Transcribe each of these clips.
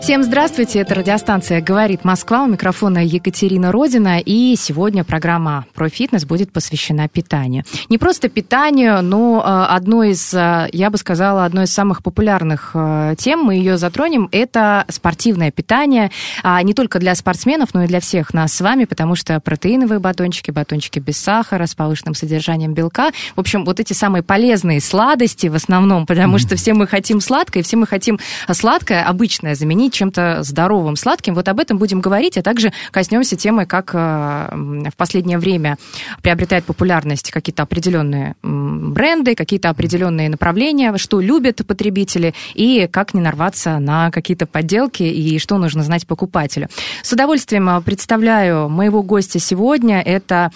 Всем здравствуйте, это радиостанция «Говорит Москва», у микрофона Екатерина Родина, и сегодня программа про фитнес будет посвящена питанию. Не просто питанию, но э, одной из, э, я бы сказала, одной из самых популярных э, тем, мы ее затронем, это спортивное питание, а не только для спортсменов, но и для всех нас с вами, потому что протеиновые батончики, батончики без сахара, с повышенным содержанием белка, в общем, вот эти самые полезные сладости в основном, потому что все мы хотим сладкое, все мы хотим сладкое, обычное, заменить чем-то здоровым, сладким. Вот об этом будем говорить, а также коснемся темы, как э, в последнее время приобретают популярность какие-то определенные бренды, какие-то определенные направления, что любят потребители и как не нарваться на какие-то подделки и что нужно знать покупателю. С удовольствием э, представляю моего гостя сегодня. Это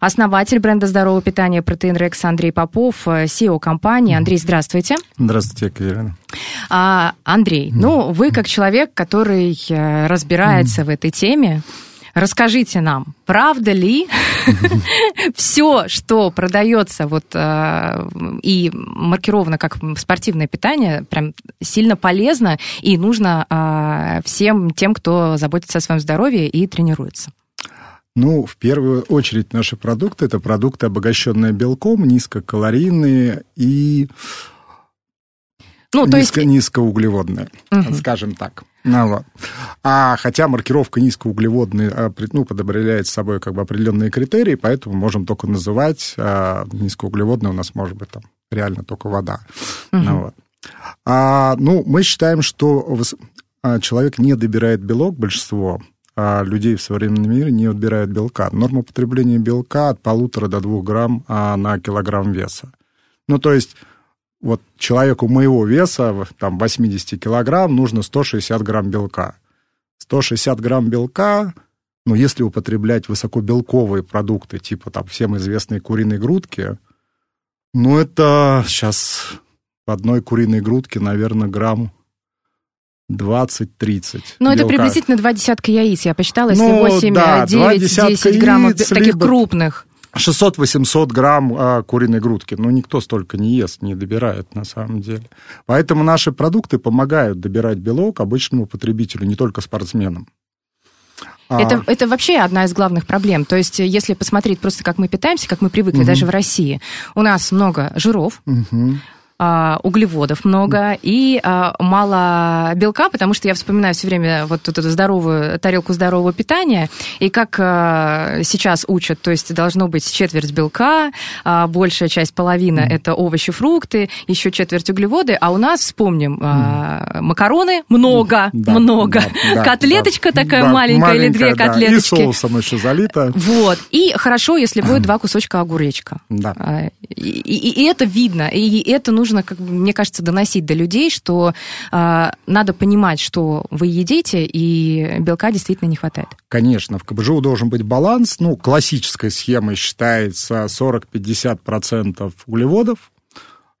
основатель бренда здорового питания Протеин Рекс Андрей Попов, э, SEO компании. Андрей, здравствуйте. Здравствуйте, Екатерина. А, Андрей, ну вы как человек, который э, разбирается в этой теме, расскажите нам, правда ли все, что продается вот э, и маркировано как спортивное питание, прям сильно полезно и нужно э, всем тем, кто заботится о своем здоровье и тренируется? Ну, в первую очередь наши продукты – это продукты, обогащенные белком, низкокалорийные и Ну, то низко, есть... низкоуглеводные, Мгм. скажем так. Ну, вот. А хотя маркировка низкоуглеводные а, ну, подопределяет с собой как бы определенные критерии, поэтому можем только называть а, низкоуглеводные у нас может быть там реально только вода. Мгм. Ну, вот. А, ну, мы считаем, что а, человек не добирает белок, большинство а, людей в современном мире не добирают белка. Норма потребления белка от полутора до двух грамм а, на килограмм веса. Ну, то есть вот человеку моего веса, там, 80 килограмм, нужно 160 грамм белка. 160 грамм белка, ну, если употреблять высокобелковые продукты, типа там всем известные куриные грудки, ну, это сейчас в одной куриной грудке, наверное, грамм 20-30. Ну, это приблизительно два десятка яиц, я посчитала, если Ну, 8, да, два 9, десятка 10 граммов яиц, таких либо- крупных. 600-800 грамм а, куриной грудки. Ну, никто столько не ест, не добирает на самом деле. Поэтому наши продукты помогают добирать белок обычному потребителю, не только спортсменам. А, Это, это вообще одна из главных проблем. То есть, если посмотреть просто, как мы питаемся, как мы привыкли Мгм. даже в России, у нас много жиров, мгм. А, углеводов много и а, мало белка, потому что я вспоминаю все время вот эту здоровую тарелку здорового питания, и как а, сейчас учат, то есть должно быть четверть белка, большая часть, половина это овощи, фрукты, еще четверть углеводы, а у нас, вспомним, а, макароны много, Да, много, да, да, котлеточка да. такая Да, маленькая или две маленькая, да, котлеточки. И соусом еще залито. Вот. И хорошо, если будет два кусочка огуречка. Да. И, и- и это видно, и это нужно, как бы, мне кажется, доносить до людей, что а, надо понимать, что вы едите, и белка действительно не хватает. Конечно, в КБЖУ должен быть баланс. Ну, классической схемой считается 40-50% углеводов,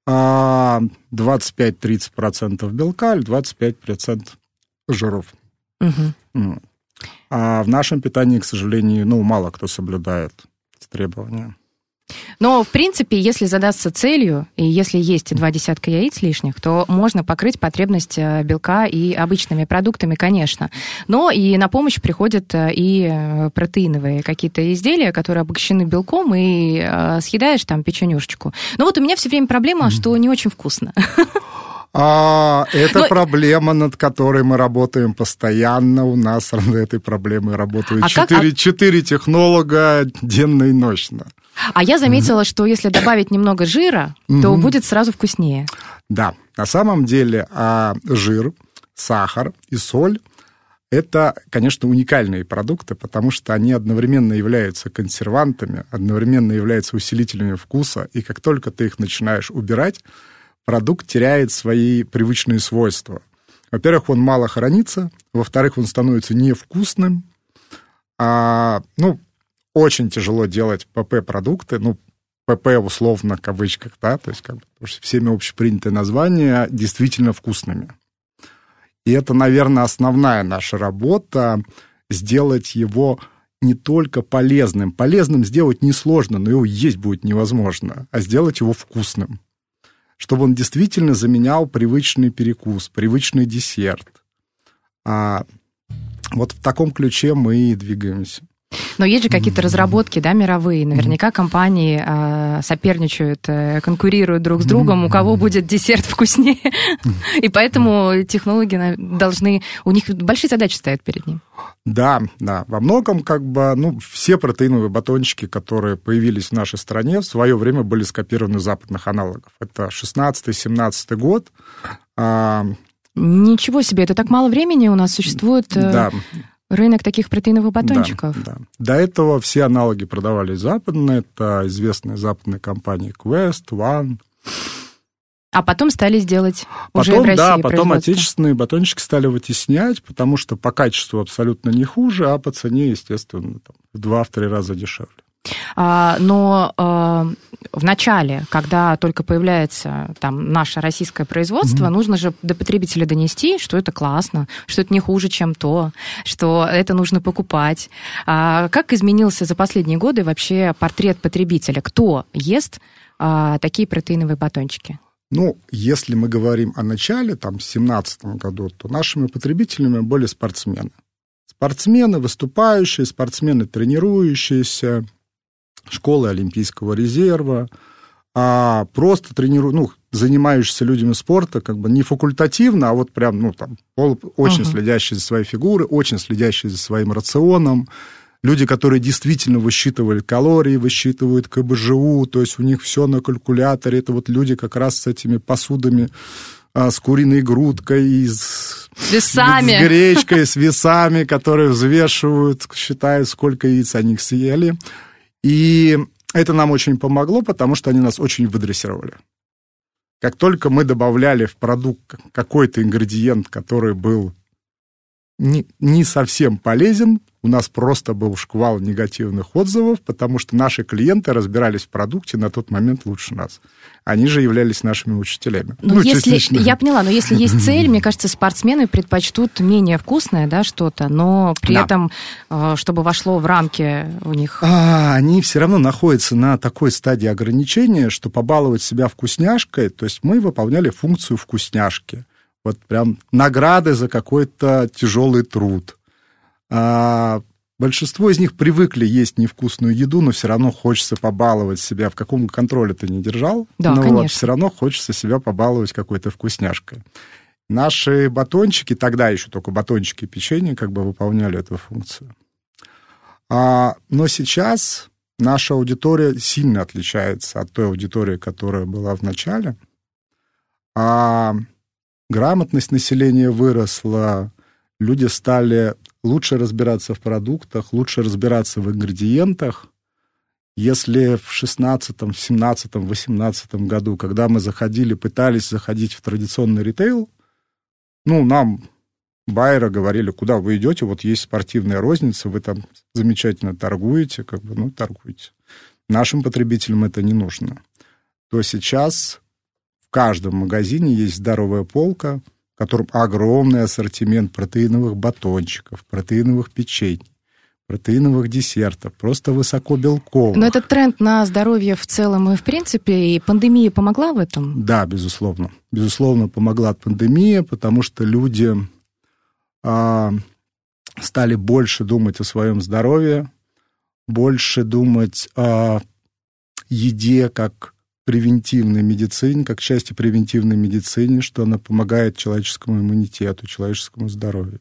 а 25-30% белка или 25% жиров. Ну, А в нашем питании, к сожалению, ну, мало кто соблюдает требования. Но, в принципе, если задаться целью, и если есть два десятка яиц лишних, то можно покрыть потребность э, белка и обычными продуктами, конечно. Но и на помощь приходят э, и э, протеиновые какие-то изделия, которые обогащены белком, и съедаешь там печенюшечку. Но вот у меня все время проблема, что не очень вкусно. А, это Но- проблема, над которой мы работаем постоянно. У нас над этой проблемой работают А четыре, четыре технолога денно и ночно. А я заметила, что если добавить немного жира, то будет сразу вкуснее. Да, на самом деле а, жир, сахар и соль это, конечно, уникальные продукты, потому что они одновременно являются консервантами, одновременно являются усилителями вкуса, и как только ты их начинаешь убирать, продукт теряет свои привычные свойства. Во-первых, он мало хранится, во-вторых, он становится невкусным. А, ну, очень тяжело делать ПП-продукты, ну, ПП условно в кавычках, да, то есть как бы, всеми общепринятые названия действительно вкусными. И это, наверное, основная наша работа, сделать его не только полезным. Полезным сделать несложно, но его есть будет невозможно, а сделать его вкусным. Чтобы он действительно заменял привычный перекус, привычный десерт. А вот в таком ключе мы и двигаемся. Но есть же какие-то разработки, да, мировые. Наверняка компании э, соперничают, э, конкурируют друг с другом, у кого будет десерт вкуснее. И поэтому технологии должны... У них большие задачи стоят перед ним. Да, да. Во многом, как бы, ну, все протеиновые батончики, которые появились в нашей стране, в свое время были скопированы западных аналогов. Это 16-17 год. А, Ничего себе, это так мало времени у нас существует. Э, да рынок таких протеиновых батончиков. Да, да. До этого все аналоги продавались западные. Это известные западные компании Quest, One. А потом стали сделать потом, уже в России Да, потом отечественные батончики стали вытеснять, потому что по качеству абсолютно не хуже, а по цене, естественно, там, в два-три раза дешевле. А, но а, в начале, когда только появляется там наше российское производство, mm-hmm. нужно же до потребителя донести, что это классно, что это не хуже, чем то, что это нужно покупать. А как изменился за последние годы вообще портрет потребителя? Кто ест такие протеиновые батончики? Ну, если мы говорим о начале, там, в 2017 году, то нашими потребителями были спортсмены. Спортсмены, выступающие, спортсмены, тренирующиеся, школы Олимпийского резерва, а просто тренирую, ну, занимающиеся людьми спорта, как бы не факультативно, а вот прям, ну, там, очень uh-huh. следящие за своей фигурой, очень следящие за своим рационом, люди, которые действительно высчитывали калории, высчитывают КБЖУ, то есть у них все на калькуляторе, это вот люди как раз с этими посудами, а, с куриной грудкой, с, с весами. С гречкой, с весами, которые взвешивают, считают, сколько яиц они съели. И это нам очень помогло, потому что они нас очень выдрессировали. Как только мы добавляли в продукт какой-то ингредиент, который был не, не совсем полезен, у нас просто был шквал негативных отзывов, потому что наши клиенты разбирались в продукте на тот момент лучше нас. Они же являлись нашими учителями. Но ну, если, я поняла, но если есть цель, мне кажется, спортсмены предпочтут менее вкусное, да, что-то, но при да. этом, э, чтобы вошло в рамки у них. А, они все равно находятся на такой стадии ограничения, что побаловать себя вкусняшкой, то есть мы выполняли функцию вкусняшки. Вот прям награды за какой-то тяжелый труд а, большинство из них привыкли есть невкусную еду, но все равно хочется побаловать себя. В каком контроле ты не держал, да, но конечно. вот все равно хочется себя побаловать какой-то вкусняшкой. Наши батончики, тогда еще только батончики и печенье как бы выполняли эту функцию. А, но сейчас наша аудитория сильно отличается от той аудитории, которая была в начале. А грамотность населения выросла, люди стали лучше разбираться в продуктах, лучше разбираться в ингредиентах. Если в 16, в 17, 18 году, когда мы заходили, пытались заходить в традиционный ритейл, ну, нам байеры говорили, куда вы идете, вот есть спортивная розница, вы там замечательно торгуете, как бы, ну, торгуете. Нашим потребителям это не нужно. То сейчас в каждом магазине есть здоровая полка, котором огромный ассортимент протеиновых батончиков, протеиновых печенье, протеиновых десертов, просто высоко белковых. Но этот тренд на здоровье в целом и в принципе, и пандемия помогла в этом? Да, безусловно. Безусловно, помогла пандемия, потому что люди а, стали больше думать о своем здоровье, больше думать о еде как превентивной медицине, как части превентивной медицины, что она помогает человеческому иммунитету, человеческому здоровью.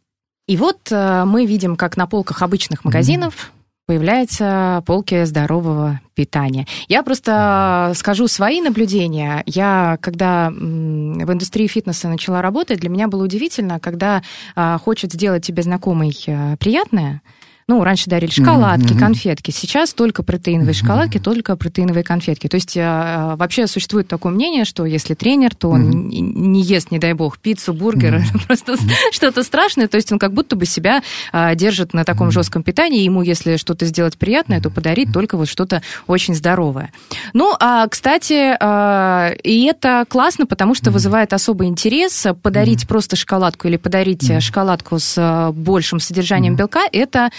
И вот э, мы видим, как на полках обычных магазинов mm-hmm. появляются полки здорового питания. Я просто скажу свои наблюдения. Я, когда в индустрии фитнеса начала работать, для меня было удивительно, когда э, хочет сделать тебе знакомый э, приятное, Ну, раньше дарили шоколадки, конфетки. Сейчас только протеиновые шоколадки, только протеиновые конфетки. То есть э, вообще существует такое мнение, что если тренер, то он не ест, не дай бог, пиццу, бургер, просто что-то страшное. То есть он как будто бы себя э, держит на таком жестком питании. Ему, если что-то сделать приятное, то подарить только вот что-то очень здоровое. Ну, а, кстати, э, и это классно, потому что вызывает особый интерес. Подарить просто шоколадку или подарить э, шоколадку с э, большим содержанием белка, это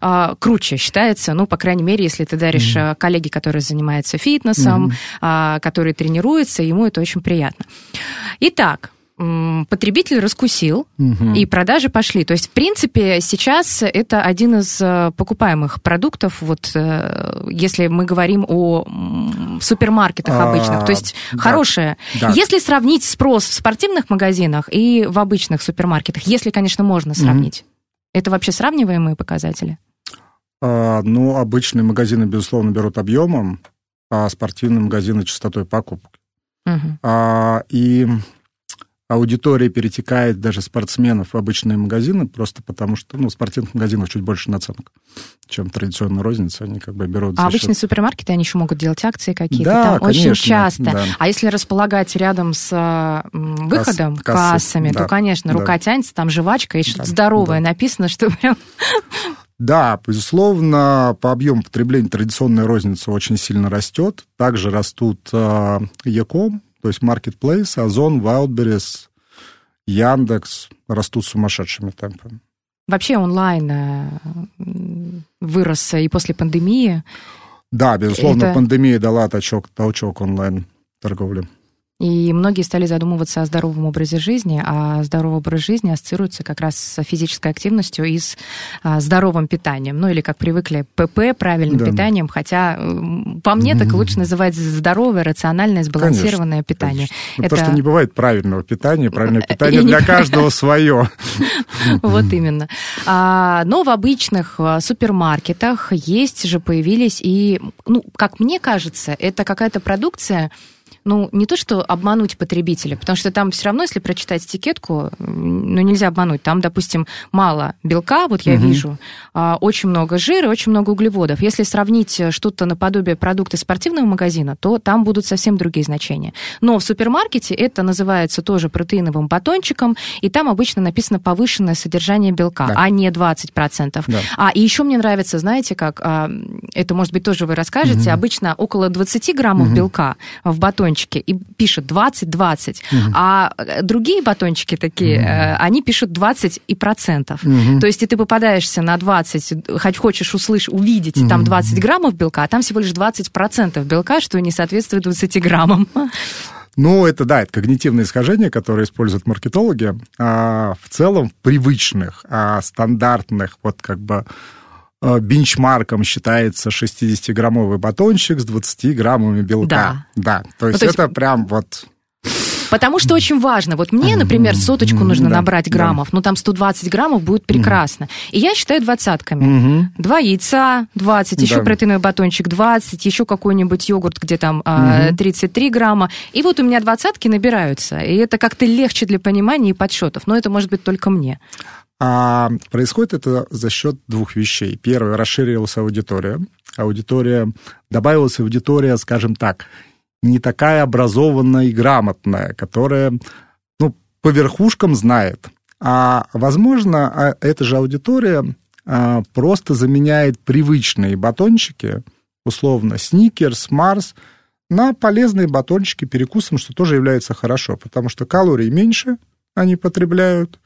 а, круче считается, ну, по крайней мере, если ты даришь mm-hmm. коллеге, который занимается фитнесом, mm-hmm. который тренируется, ему это очень приятно. Итак, потребитель раскусил, угу. и продажи пошли. То есть, в принципе, сейчас это один из э, покупаемых продуктов, вот э, если мы говорим о супермаркетах а, обычных. То есть, да, хорошее. Да. Если сравнить спрос в спортивных магазинах и в обычных супермаркетах, если, конечно, можно сравнить, угу. Это вообще сравниваемые показатели? А, ну, обычные магазины, безусловно, берут объемом, а спортивные магазины частотой покупок. Угу. А, и аудитория перетекает даже спортсменов в обычные магазины, просто потому что ну, спортивных магазинах чуть больше наценок, чем традиционная розница. Они как бы берут... А обычные счет... супермаркеты, они еще могут делать акции какие-то да, там конечно, очень часто. Да. А если располагать рядом с выходом, Касс, кассами, да, то, конечно, рука да. тянется, там жвачка, и что-то да, здоровое да. написано, что прям... Да, безусловно, по объему потребления традиционная розница очень сильно растет. Также растут э, Яком, то есть Marketplace, Озон, Wildberries, Яндекс растут сумасшедшими темпами. Вообще онлайн э, вырос и после пандемии. Да, безусловно, Это... пандемия дала толчок, толчок онлайн торговли. И многие стали задумываться о здоровом образе жизни, а здоровый образ жизни ассоциируется как раз с физической активностью и с а, здоровым питанием. Ну или, как привыкли, ПП, правильным да. питанием, хотя по мне так лучше называть здоровое, рациональное, сбалансированное конечно, питание. Конечно. Ну, Это... Потому что не бывает правильного питания, правильное питание для каждого свое. Вот именно. А, но в обычных а, супермаркетах есть же появились и, ну, как мне кажется, это какая-то продукция, ну, не то, что обмануть потребителя, потому что там все равно, если прочитать этикетку, ну, нельзя обмануть. Там, допустим, мало белка, вот я угу. вижу, а, очень много жира, очень много углеводов. Если сравнить что-то наподобие продукта спортивного магазина, то там будут совсем другие значения. Но в супермаркете это называется тоже протеиновым батончиком, и там обычно написано повышенное содержание белка, да. а не 20%. Да. А, и еще мне нравится, знаете, как, а, это, может быть, тоже вы расскажете, угу. обычно около 20 граммов угу. белка в батончике батончики и пишут 20-20, угу. а э, другие батончики такие, угу. они пишут 20 и процентов. Угу. То есть и ты попадаешь на 20, хоть хочешь услышать, увидеть угу. там 20 граммов белка, а там всего лишь 20 процентов белка, что не соответствует 20 граммам. Ну, это да, это когнитивное искажение, которое используют маркетологи. А в целом в привычных, а стандартных, вот как бы бенчмарком считается 60-граммовый батончик с 20 граммами белка. Да. Да, то есть, ну, то есть... это прям вот... Потому что очень важно. Вот мне, например, соточку нужно да, набрать граммов, да. ну там 120 граммов будет прекрасно. И я считаю двадцатками. Угу. Два яйца 20, еще да. протеиновый батончик 20, еще какой-нибудь йогурт, где там угу. 33 грамма. И вот у меня двадцатки набираются. И это как-то легче для понимания и подсчетов. Но это может быть только мне. А происходит это за счет двух вещей. Первое, расширилась аудитория. Аудитория, добавилась аудитория, скажем так, не такая образованная и грамотная, которая, ну, по верхушкам знает. А, возможно, а, эта же аудитория а, просто заменяет привычные батончики, условно, Сникерс, Марс, на полезные батончики перекусом, что тоже является хорошо, потому что калорий меньше они потребляют,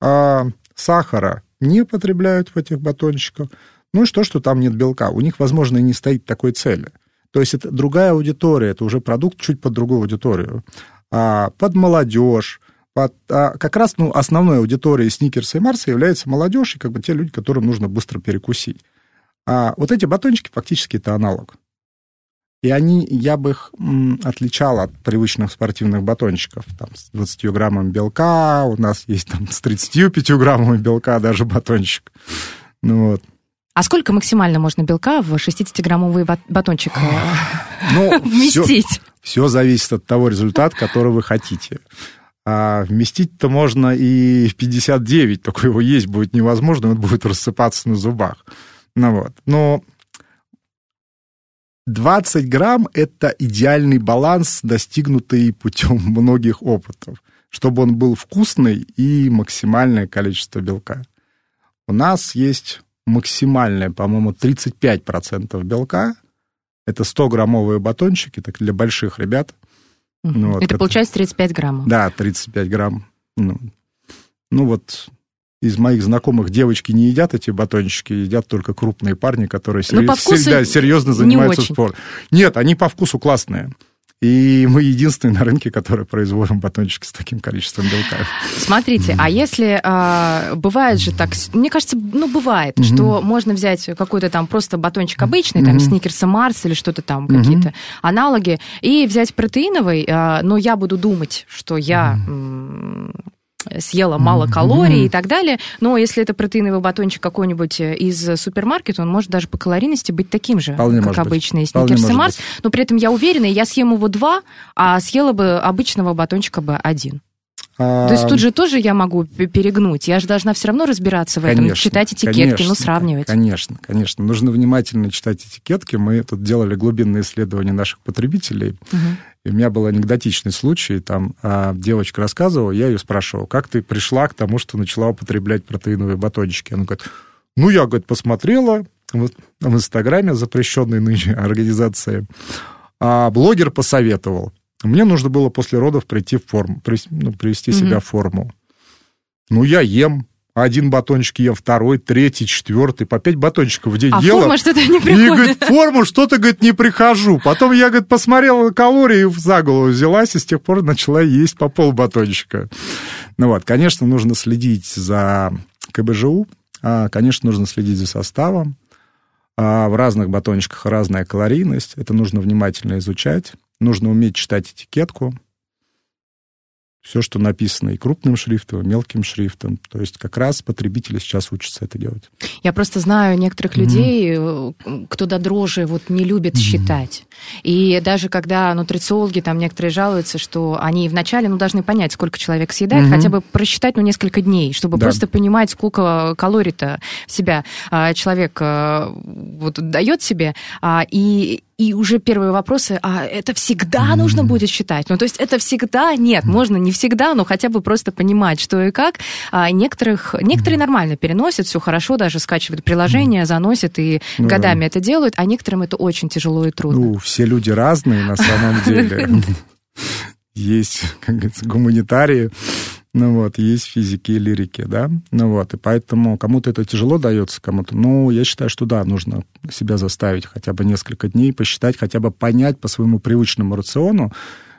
а сахара не потребляют в этих батончиках. Ну и что, что там нет белка. У них, возможно, и не стоит такой цели. То есть это другая аудитория, это уже продукт чуть под другую аудиторию. А, под молодежь, под, а, как раз ну, основной аудиторией Сникерса и Марса является молодежь и как бы те люди, которым нужно быстро перекусить. А вот эти батончики фактически это аналог. И они, я бы их отличал от привычных спортивных батончиков. Там с 20 граммами белка, у нас есть там с 35 граммами белка даже батончик. Ну вот. А сколько максимально можно белка в 60-граммовый батончик ну, вместить? Все, все зависит от того результата, который вы хотите. А вместить-то можно и 59, только его есть будет невозможно, он будет рассыпаться на зубах. Ну вот. Но 20 грамм – это идеальный баланс, достигнутый путем многих опытов, чтобы он был вкусный и максимальное количество белка. У нас есть максимальное, по-моему, 35% белка. Это 100-граммовые батончики, так для больших ребят. Ну, вот это, получается 35 граммов. Да, 35 грамм. Ну, ну вот из моих знакомых девочки не едят эти батончики, едят только крупные парни, которые по вкусу всегда серьезно не занимаются очень. спортом. Нет, они по вкусу классные. И мы единственные на рынке, которые производим батончики с таким количеством белка. Смотрите, а если а, бывает же так, мне кажется, ну бывает, Мгм. что можно взять какой-то там просто батончик обычный, там Мгм. сникерса Марс или что-то там, какие-то аналоги, и взять протеиновый, а, но я буду думать, что я съела мало калорий и так далее, но если это протеиновый батончик какой-нибудь из супермаркета, он может даже по калорийности быть таким же, Вполне как обычный сникерс и Марс, но при этом я уверена, я съем его два, а съела бы обычного батончика бы один. А, То есть тут же тоже я могу перегнуть. Я же должна все равно разбираться в этом, Конечно, читать этикетки, ну, конечно, сравнивать. Конечно, конечно. Нужно внимательно читать этикетки. Мы тут делали глубинные исследования наших потребителей. Мгм. И у меня был анекдотичный случай. Там а, девочка рассказывала, я ее спрашивал, как ты пришла к тому, что начала употреблять протеиновые батончики? Она говорит, ну, я, говорит, посмотрела в, в Инстаграме, запрещенной нынче организации, а блогер посоветовал. Мне нужно было после родов прийти в форму, ну, привести Мгм. себя в форму. Ну, я ем. Один батончик ем, второй, третий, четвертый. По пять батончиков в день А ела. форма что-то не И, приходит. говорит, в форму что-то, говорит, не прихожу. Потом я, говорит, посмотрела калории, за голову взялась, и с тех пор начала есть по пол батончика. Ну вот, конечно, нужно следить за КБЖУ, а, конечно, нужно следить за составом. А, В разных батончиках разная калорийность, это нужно внимательно изучать. Нужно уметь читать этикетку. Все, что написано и крупным шрифтом, и мелким шрифтом. То есть как раз потребители сейчас учатся это делать. Я просто знаю некоторых Мгм. людей, э, кто до дрожи вот не любит считать. И даже когда нутрициологи там некоторые жалуются, что они вначале ну, должны понять, сколько человек съедает, Мгм. хотя бы просчитать ну, несколько дней, чтобы Да. просто понимать, сколько калорий-то в себя а, человек а, вот, дает себе. А, и и уже первые вопросы, а это всегда нужно будет считать? Ну, то есть это всегда? Нет, можно не всегда, но хотя бы просто понимать, что и как. А некоторых, некоторые нормально переносят, все хорошо, даже скачивают приложение, заносят и Ну да. годами это делают, а некоторым это очень тяжело и трудно. Ну, все люди разные на самом деле. Есть, как говорится, гуманитарии, ну вот, есть физики и лирики, да, ну вот, и поэтому кому-то это тяжело дается, кому-то, ну, я считаю, что да, нужно себя заставить хотя бы несколько дней, посчитать, хотя бы понять по своему привычному рациону,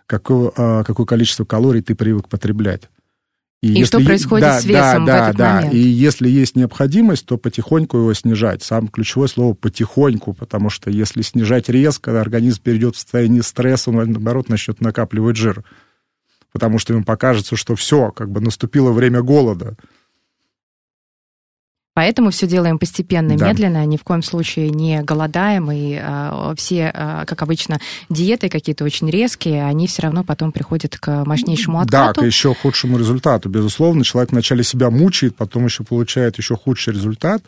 какое, а, какое количество калорий ты привык потреблять. И что е- происходит да, с весом в да, этот да, момент. И если есть необходимость, то потихоньку его снижать. Самое ключевое слово потихоньку, потому что если снижать резко, организм перейдет в состояние стресса, он, наоборот, начнет накапливать жир. Потому что ему покажется, что все, как бы наступило время голода. Поэтому все делаем постепенно, Да. медленно, ни в коем случае не голодаем, и а, все, а, как обычно, диеты какие-то очень резкие, они все равно потом приходят к мощнейшему Да, откату. к еще худшему результату. Безусловно, человек вначале себя мучает, потом еще получает еще худший результат.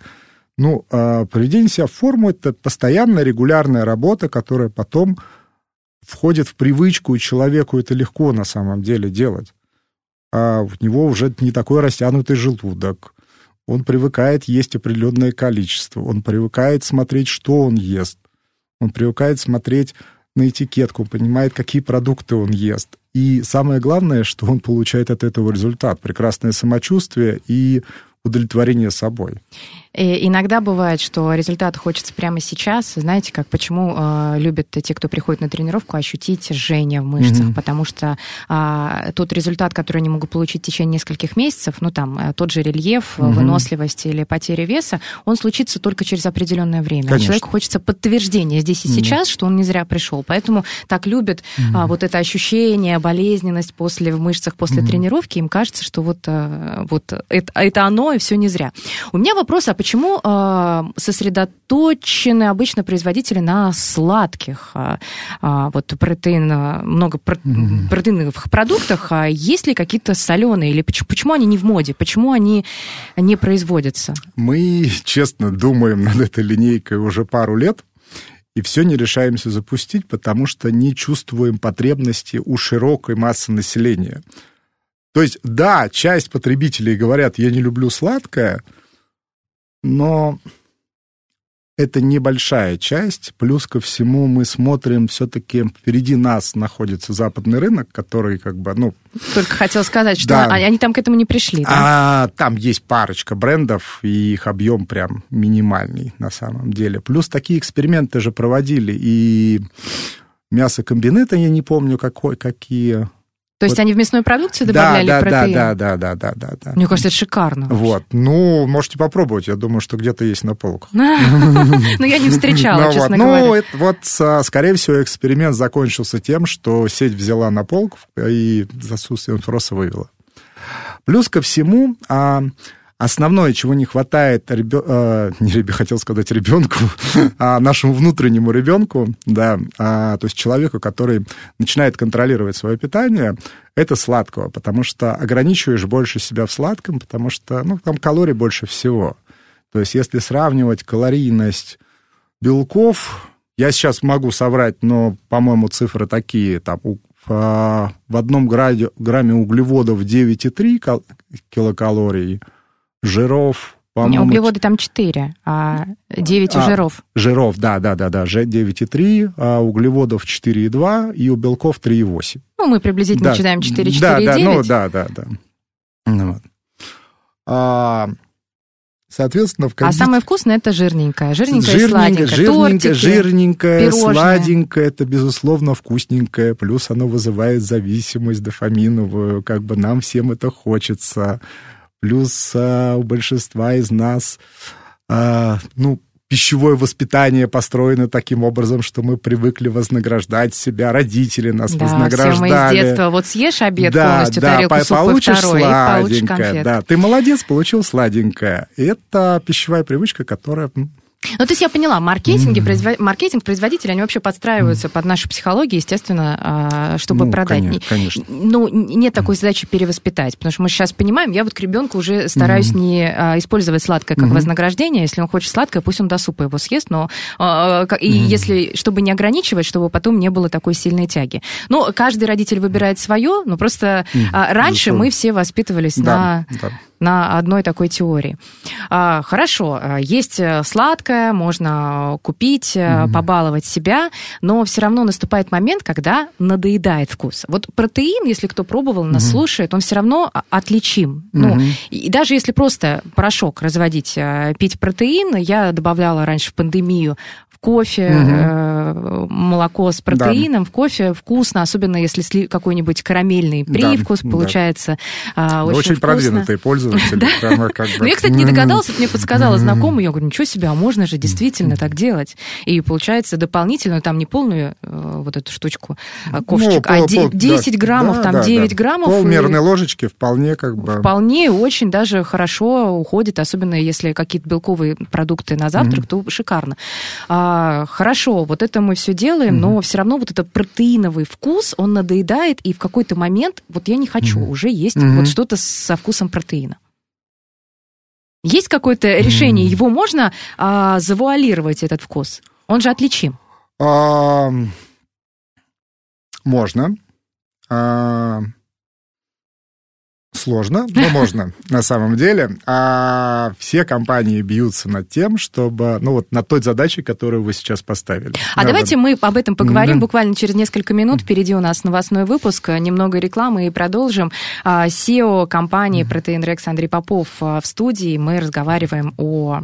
Ну, а, приведение себя в форму – это постоянная, регулярная работа, которая потом входит в привычку, и человеку это легко на самом деле делать. А у него уже не такой растянутый желудок, он привыкает есть определенное количество, он привыкает смотреть, что он ест, он привыкает смотреть на этикетку, он понимает, какие продукты он ест. И самое главное, что он получает от этого результат, прекрасное самочувствие и удовлетворение собой. И иногда бывает, что результат хочется прямо сейчас. Знаете, как почему э, любят те, кто приходит на тренировку, ощутить жжение в мышцах, Мгм. потому что а, тот результат, который они могут получить в течение нескольких месяцев, ну там э, тот же рельеф, Мгм. выносливость или потеря веса, он случится только через определенное время. А Конечно. человеку хочется подтверждения здесь и Мгм. сейчас, что он не зря пришел. Поэтому так любят а, вот это ощущение, болезненность после в мышцах после Мгм. тренировки. Им кажется, что вот, э, вот это, это оно, и все не зря. У меня вопрос, а почему э, сосредоточены обычно производители на сладких э, э, вот протеин, много про, mm-hmm. протеиновых продуктах, а есть ли какие-то соленые или почему, почему они не в моде, почему они не производятся? Мы, честно, думаем над этой линейкой уже пару лет и все не решаемся запустить, потому что не чувствуем потребности у широкой массы населения. То есть, да, часть потребителей говорят, я не люблю сладкое, но это небольшая часть. Плюс ко всему мы смотрим, все-таки впереди нас находится западный рынок, который как бы, ну... Только хотел сказать, что да. они там к этому не пришли, да? А, там есть парочка брендов, и их объем прям минимальный на самом деле. Плюс такие эксперименты же проводили, и мясокомбинаты, я не помню, какой, какие то есть вот. они в мясную продукцию добавляли да, протеин? Да, да, да, да, да, да. Мне кажется, это шикарно. Вот. Ну, можете попробовать. Я думаю, что где-то есть на полках. Но я не встречала, честно говоря. Ну, вот, скорее всего, эксперимент закончился тем, что сеть взяла на полку и за отсутствием спроса вывела. Плюс ко всему, а, Основное, чего не хватает, ребё... э, не хотел сказать ребенку, а нашему внутреннему ребенку, да, а, то есть человеку, который начинает контролировать свое питание, это сладкого, потому что ограничиваешь больше себя в сладком, потому что, ну, там калорий больше всего. То есть если сравнивать калорийность белков, я сейчас могу соврать, но, по-моему, цифры такие, там, в, в одном грамме углеводов 9,3 килокалорий – жиров, по-моему... Углеводы там 4, а 9 у а, жиров. Жиров, да, да, да, да, 9,3, а углеводов 4,2 и у белков 3,8. Ну, мы приблизительно да. читаем 4, 4, да, 9. Да, ну, да, да, да. Ну, вот. а, соответственно, в кондит... А самое вкусное это жирненькое, жирненькое жирненькое, и сладенькое. Жирненькое, Тортики, жирненькое, сладенькое, это, безусловно, вкусненькое, плюс оно вызывает зависимость дофаминовую, как бы нам всем это хочется. Плюс а, у большинства из нас, а, ну, пищевое воспитание построено таким образом, что мы привыкли вознаграждать себя, родители нас да, вознаграждали. Все мы из детства, вот съешь обед да, полностью, да, тарелку супа получишь второй, сладенькое, и получишь конфет. Да, ты молодец, получил сладенькое. Это пищевая привычка, которая ну, то есть я поняла, маркетинги, mm-hmm. производ... маркетинг, производители, они вообще подстраиваются mm-hmm. под нашу психологию, естественно, а, чтобы ну, продать. Конечно. Ну, нет такой задачи перевоспитать, потому что мы сейчас понимаем, я вот к ребенку уже стараюсь mm-hmm. не а, использовать сладкое как mm-hmm. вознаграждение. Если он хочет сладкое, пусть он до супа его съест, но а, и mm-hmm. если, чтобы не ограничивать, чтобы потом не было такой сильной тяги. Ну, каждый родитель выбирает свое, но просто mm-hmm. раньше Безусловно. мы все воспитывались да, на... Да на одной такой теории. А, хорошо, а, есть э, сладкое, можно купить, mm-hmm. побаловать себя, но все равно наступает момент, когда надоедает вкус. Вот протеин, если кто пробовал, нас mm-hmm. слушает, он все равно отличим. Mm-hmm. Ну, и даже если просто порошок разводить, э, пить протеин, я добавляла раньше в пандемию кофе, угу. молоко с протеином, да. в кофе вкусно, особенно если какой-нибудь карамельный привкус да, получается. Да. Очень, очень продвинутый пользователь. Ну, я, кстати, не догадалась, мне подсказала знакомый, я говорю, ничего себе, а можно же действительно так делать. И получается дополнительно, там не полную э, вот эту штучку, а ну, ковшик, а 10 граммов, там 9 граммов. Полмерной ложечки вполне как бы... Вполне, очень даже хорошо уходит, особенно если какие-то белковые продукты на завтрак, то шикарно. А, хорошо, вот это мы все делаем, mm-hmm. но все равно вот этот протеиновый вкус, он надоедает, и в какой-то момент вот я не хочу mm-hmm. уже есть mm-hmm. вот что-то со вкусом протеина. Есть какое-то решение, mm-hmm. его можно а, завуалировать, этот вкус? Он же отличим. А, можно. А, сложно, но можно на самом деле. А все компании бьются над тем, чтобы, ну вот, над той задачей, которую вы сейчас поставили. А да, давайте вот. мы об этом поговорим mm-hmm. буквально через несколько минут. Впереди у нас новостной выпуск, немного рекламы и продолжим. SEO компании Protein Rex Андрей Попов а, в студии. Мы разговариваем о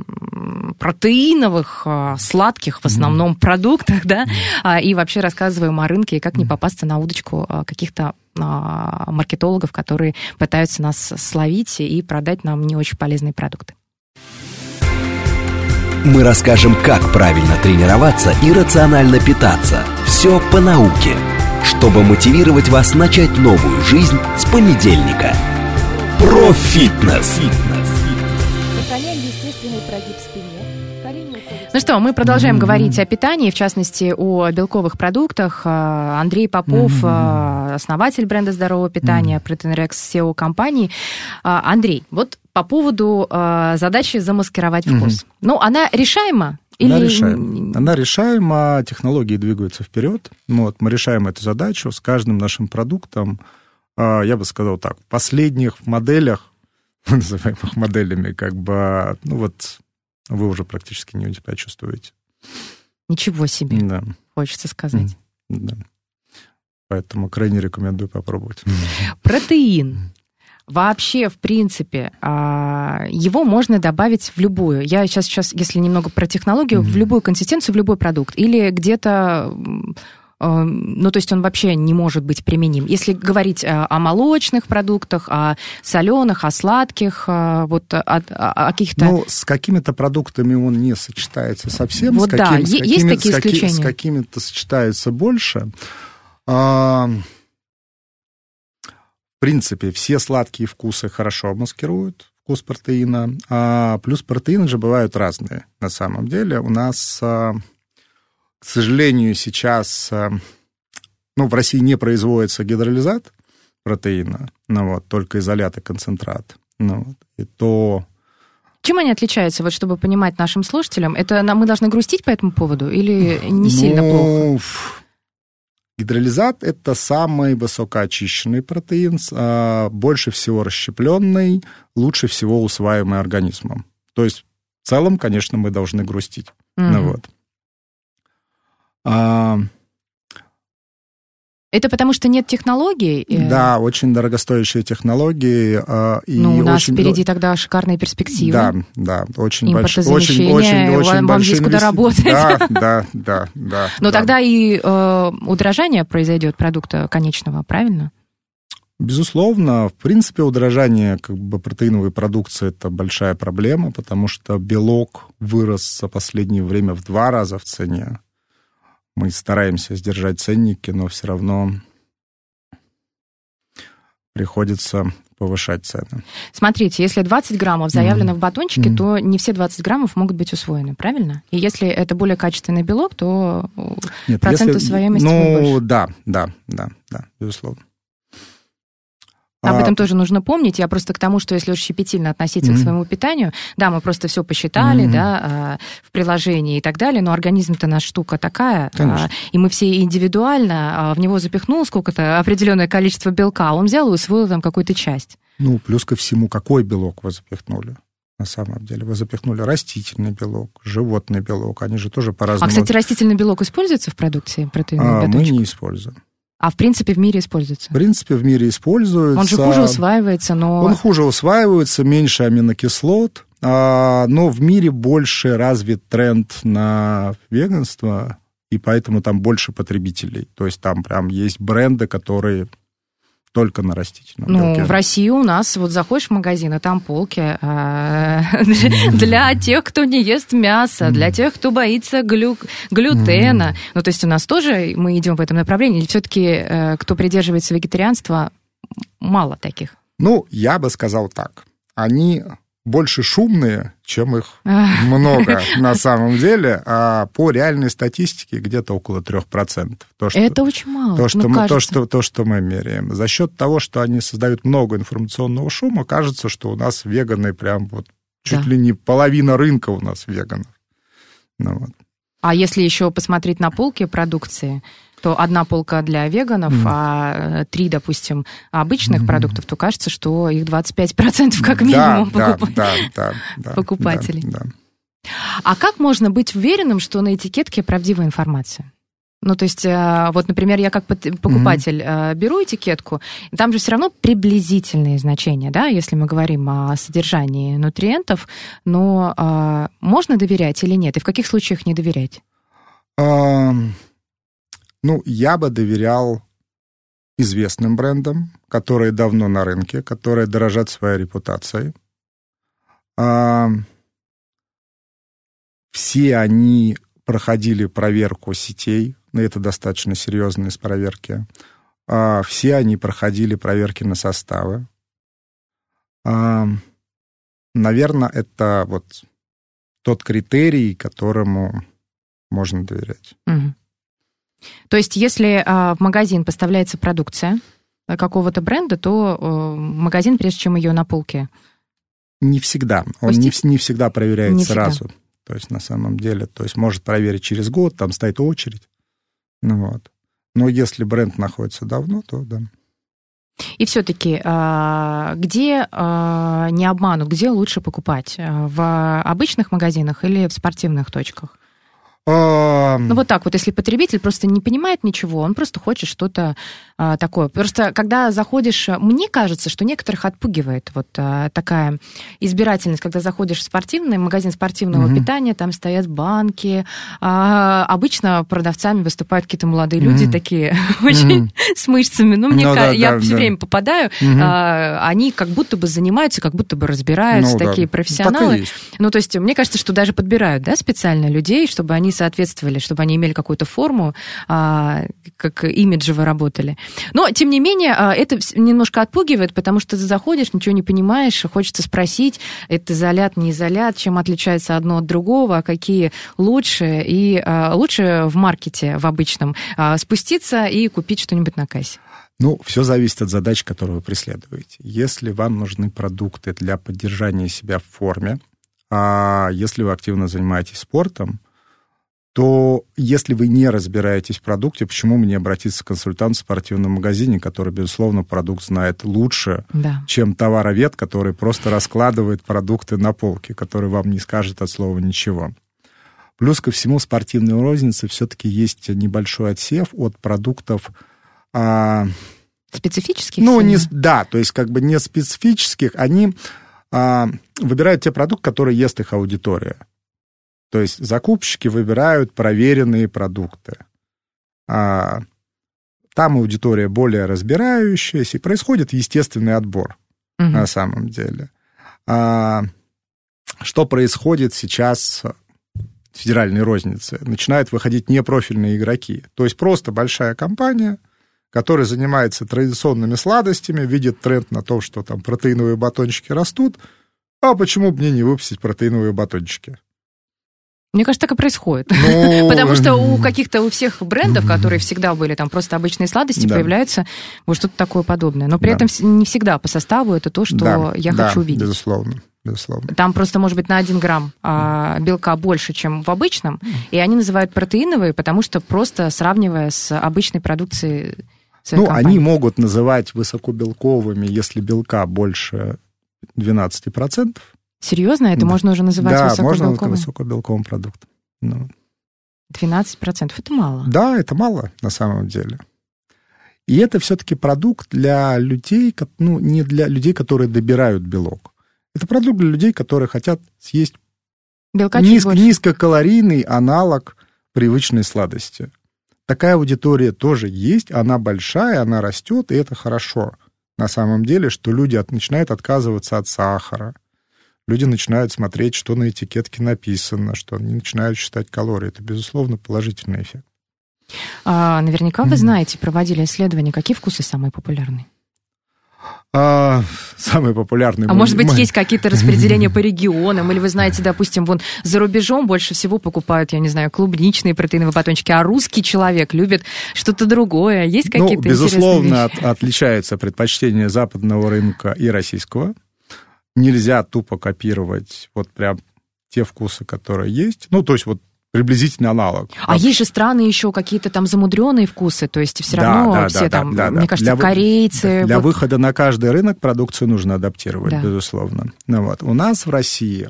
протеиновых, а, сладких в основном продуктах, да, и вообще рассказываем о рынке и как не попасться на удочку каких-то а, маркетологов, которые пытаются нас словить и продать нам не очень полезные продукты. Мы расскажем, как правильно тренироваться и рационально питаться. Все по науке, чтобы мотивировать вас начать новую жизнь с понедельника. Про фитнес. Ну что, мы продолжаем Мгм. говорить о питании, в частности, о белковых продуктах. А, Андрей Попов, а, основатель бренда здорового питания, Proteinrex, SEO компании. А, Андрей, вот по поводу задачи замаскировать вкус. Ну, она решаема? Она Или... решаема. Она решаема, технологии двигаются вперед. Ну Вот, мы решаем эту задачу с каждым нашим продуктом. Я бы сказал так, в последних моделях, называемых моделями, как бы, ну вот, вы уже практически не себя чувствуете. Ничего себе, Да, хочется сказать. да. Поэтому крайне рекомендую попробовать. Протеин. Вообще, в принципе, а, его можно добавить в любую. Я сейчас, сейчас если немного про технологию, в Мгм. любую консистенцию, в любой продукт. Или где-то... м, э, Ну, то есть он вообще не может быть применим. Если говорить э, о молочных продуктах, о соленых, о сладких, э, вот о, о- о каких-то... Ну, с какими-то продуктами он не сочетается совсем. Вот с да, какими- есть какими- такие с исключения? С какими-то сочетается больше. А, в принципе, все сладкие вкусы хорошо маскируют вкус протеина. А, плюс протеины же бывают разные на самом деле. У нас, а, к сожалению, сейчас а, ну, в России не производится гидролизат протеина, ну, вот, только изолят и концентрат. Ну, вот, и то Чем они отличаются, вот чтобы понимать нашим слушателям? Это нам- мы должны грустить по этому поводу или не сильно плохо? Ну, ф- Гидролизат – это самый высокоочищенный протеин, а, больше всего расщепленный, лучше всего усваиваемый организмом. То есть в целом, конечно, мы должны грустить. Ну, Мгм. вот. А, Это потому что нет технологий? да, очень дорогостоящие технологии. а, и Ну, у нас очень- впереди тогда шикарные перспективы. Да, да, очень большие, очень, очень, очень вам- вам есть куда инвести- работать. Да, да, да, да. Но да. тогда и э, удорожание произойдет продукта конечного, правильно? Безусловно, в принципе, удорожание как бы, протеиновой продукции – это большая проблема, потому что белок вырос за последнее время в два раза в цене. Мы стараемся сдержать ценники, но все равно приходится повышать цены. Смотрите, если 20 граммов заявлено Мгм. в батончике, Мгм. то не все 20 граммов могут быть усвоены, правильно? И если это более качественный белок, то Нет, Процент усвояемости будет Ну, больше. да, да, да, да, безусловно. Об А, этом тоже нужно помнить. Я просто к тому, что если уж щепетильно относиться к Мгм. своему питанию, да, мы просто все посчитали, Мгм. да, а, в приложении и так далее, но организм-то наш штука такая, Конечно. а, и мы все индивидуально а, в него запихнул сколько-то определенное количество белка, а он взял и усвоил там какую-то часть. Ну, плюс ко всему, какой белок вы запихнули? На самом деле, вы запихнули растительный белок, животный белок, они же тоже А, по-разному. кстати, растительный белок используется в продукции протеиновый А, мы не используем. А в принципе в мире используется? В принципе, в мире используется. Он же хуже усваивается, но... Он хуже усваивается, меньше аминокислот, а, но в мире больше развит тренд на веганство, и поэтому там больше потребителей. То есть там прям есть бренды, которые только на растительном Ну, белке. в России у нас, вот заходишь в магазин, и там полки а, для тех, кто не ест мясо, для тех, кто боится глю- глютена. Ну, то есть у нас тоже мы идем в этом направлении. Все-таки, кто придерживается вегетарианства, мало таких? Ну, я бы сказал так. Они больше шумные, чем их Ах. много на самом деле, а по реальной статистике где-то около 3%. То, что, Это очень мало. то, что ну, мы, то, что, то, что мы меряем. За счет того, что они создают много информационного шума, кажется, что у нас веганы прям вот чуть Да. ли не половина рынка у нас веганов. Ну, вот. А если еще посмотреть на полки продукции, то одна полка для веганов, Мгм. а э, три, допустим, обычных Мгм. продуктов, то кажется, что их 25% как минимум да, покупают. да, да, да, покупателей. да, да. А как можно быть уверенным, что на этикетке правдивая информация? Ну, то есть, э, вот, например, я как покупатель э, беру этикетку, там же все равно приблизительные значения, да, если мы говорим о содержании нутриентов, но э, можно доверять или нет, и в каких случаях не доверять? Ам, Ну, я бы доверял известным брендам, которые давно на рынке, которые дорожат своей репутацией. Ам, Все они проходили проверку сетей, но это достаточно серьезные проверки. А, Все они проходили проверки на составы. Ам, Наверное, это вот тот критерий, которому можно доверять. Мгм. То есть, если а, в магазин поставляется продукция а, какого-то бренда, то э, магазин, прежде чем ее на полке Не всегда. Он не, не всегда проверяет Не всегда. сразу. То есть, на самом деле, то есть, может проверить через год, там стоит очередь. Ну вот. Но если бренд находится давно, то да. И все-таки, где а, не обманут, где лучше покупать? А, В обычных магазинах или в спортивных точках? А, Ну вот так вот, если потребитель просто не понимает ничего, он просто хочет что-то а, такое. Просто когда заходишь, а, мне кажется, что некоторых отпугивает вот а, такая избирательность, когда заходишь в спортивный магазин спортивного Мгм. питания, там стоят банки. А, обычно продавцами выступают какие-то молодые люди Мгм. такие очень с мышцами. Ну, мне Ну да, я да, все да. время попадаю, Мгм. а, они как будто бы занимаются, как будто бы разбираются, ну да. такие Так и профессионалы. Ну, то есть, мне кажется, что даже подбирают, да, специально людей, чтобы они соответствовали, чтобы они имели какую-то форму, а, как имиджево работали. Но, тем не менее, а, это немножко отпугивает, потому что ты заходишь, ничего не понимаешь, хочется спросить, это изолят, не изолят, чем отличается одно от другого, а какие лучше, и лучше в маркете, в обычном, спуститься и купить что-нибудь на кассе. Ну, все зависит от задач, которые вы преследуете. Если вам нужны продукты для поддержания себя в форме, а если вы активно занимаетесь спортом, то если вы не разбираетесь в продукте, почему мне обратиться к консультанту в спортивном магазине, который, безусловно, продукт знает лучше, Да. чем товаровед, который просто раскладывает продукты на полке, который вам не скажет от слова ничего. Плюс ко всему, в спортивной рознице все-таки есть небольшой отсев от продуктов, а, Специфических? ну, не, да, то есть как бы не специфических, они а, выбирают те продукты, которые ест их аудитория. То есть закупщики выбирают проверенные продукты. А, там аудитория более разбирающаяся, и происходит естественный отбор Мгм. на самом деле. А, что происходит сейчас в федеральной рознице? Начинают выходить непрофильные игроки. То есть просто большая компания, которая занимается традиционными сладостями, видит тренд на то, что там протеиновые батончики растут, а почему бы мне не выпустить протеиновые батончики? Мне кажется, так и происходит. Ну, Потому что у каких-то, у всех брендов, которые всегда были там просто обычные сладости, Да. появляется вот что-то такое подобное. Но при Да. этом не всегда по составу это то, что да, я да, хочу увидеть. Безусловно, безусловно. Там просто может быть на 1 грамм а, белка больше, чем в обычном, и они называют протеиновые, потому что просто сравнивая с обычной продукцией Ну, компании. они могут называть высокобелковыми, если белка больше 12%. Серьезно? Это Да. можно уже называть да, можно высокобелковым? высокобелковым продуктом. Ну, 12%. Это мало. Да, это мало на самом деле. И это все-таки продукт для людей, ну, не для людей, которые добирают белок. Это продукт для людей, которые хотят съесть Белка чуть низ- больше. низкокалорийный аналог привычной сладости. Такая аудитория тоже есть, она большая, она растет, и это хорошо. На самом деле, что люди от- начинают отказываться от сахара, люди начинают смотреть, что на этикетке написано, что они начинают считать калории. Это, безусловно, положительный эффект. А, наверняка вы знаете, проводили исследования, какие вкусы самые популярные. А, самый популярный... А мой- может быть, мой- есть какие-то распределения по регионам, или вы знаете, допустим, вон за рубежом больше всего покупают, я не знаю, клубничные протеиновые батончики, а русский человек любит что-то другое. Есть Ну, какие-то безусловно, интересные от- отличается предпочтение западного рынка и российского. Нельзя тупо копировать вот прям те вкусы, которые есть. Ну, то есть вот приблизительный аналог. А есть же страны еще какие-то там замудренные вкусы, то есть все Да, равно да, все да, там, да, да, мне да. кажется, Для корейцы. Для вот- выхода на каждый рынок продукцию нужно адаптировать, Да. безусловно. Ну, вот. У нас в России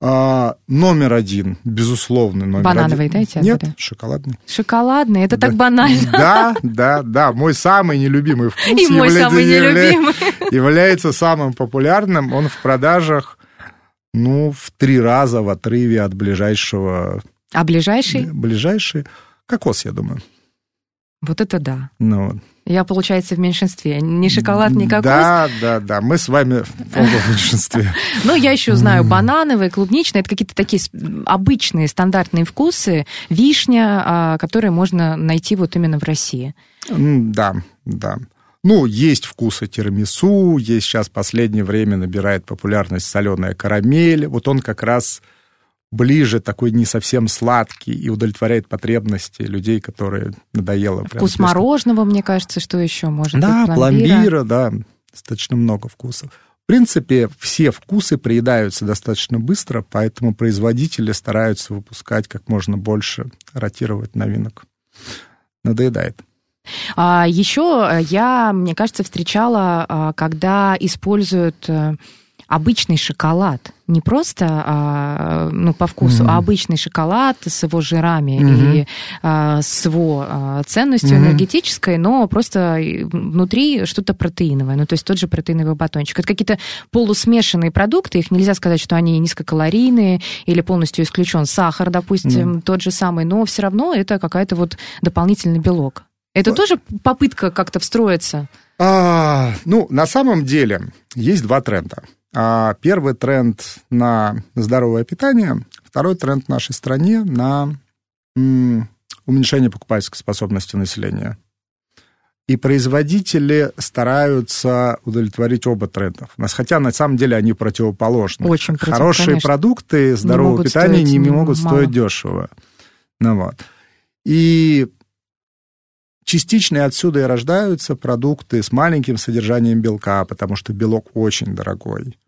а, номер один, безусловно, номер Банановый, один. да, эти Нет, шоколадный. Шоколадные, это так Да. банально. Да, да, да. Мой самый нелюбимый вкус И мой самый нелюбимый. является самым популярным. Он в продажах, ну, в три раза в отрыве от ближайшего... А ближайший? Ближайший кокос, я думаю. Вот это да. Ну. Я, получается, в меньшинстве. Ни шоколад, ни кокос. Да, да, да. Мы с вами в меньшинстве. Ну, я еще знаю банановые, клубничные. Это какие-то такие обычные стандартные вкусы. Вишня, а, которые можно найти вот именно в России. Да, да. Ну, есть вкусы тирамису, есть сейчас в последнее время набирает популярность соленая карамель. Вот он как раз ближе, такой не совсем сладкий и удовлетворяет потребности людей, которые надоело. прям Вкус слишком. мороженого, мне кажется, что еще может Да, быть? пломбира, да, достаточно много вкусов. В принципе, все вкусы приедаются достаточно быстро, поэтому производители стараются выпускать как можно больше, ротировать новинок. Надоедает. А еще я, мне кажется, встречала, а, когда используют э, обычный шоколад. Не просто а, ну, по вкусу, Мгм. а обычный шоколад с его жирами Мгм. и а, с его а, ценностью Мгм. энергетической, но просто внутри что-то протеиновое. Ну, то есть тот же протеиновый батончик. Это какие-то полусмешанные продукты, их нельзя сказать, что они низкокалорийные или полностью исключен сахар, допустим, тот же самый, но все равно это какая-то вот дополнительный белок. Это тоже попытка как-то встроиться? А, ну, на самом деле, есть два тренда. А, Первый тренд на здоровое питание, второй тренд в нашей стране на уменьшение покупательской способности населения. И производители стараются удовлетворить оба тренда. Нас- Хотя на самом деле они противоположны. Очень против- Хорошие конечно. продукты здорового могут питания не, м- могут мало. стоить дешево. Ну, вот. И частично отсюда и рождаются продукты с маленьким содержанием белка, потому что белок очень дорогой.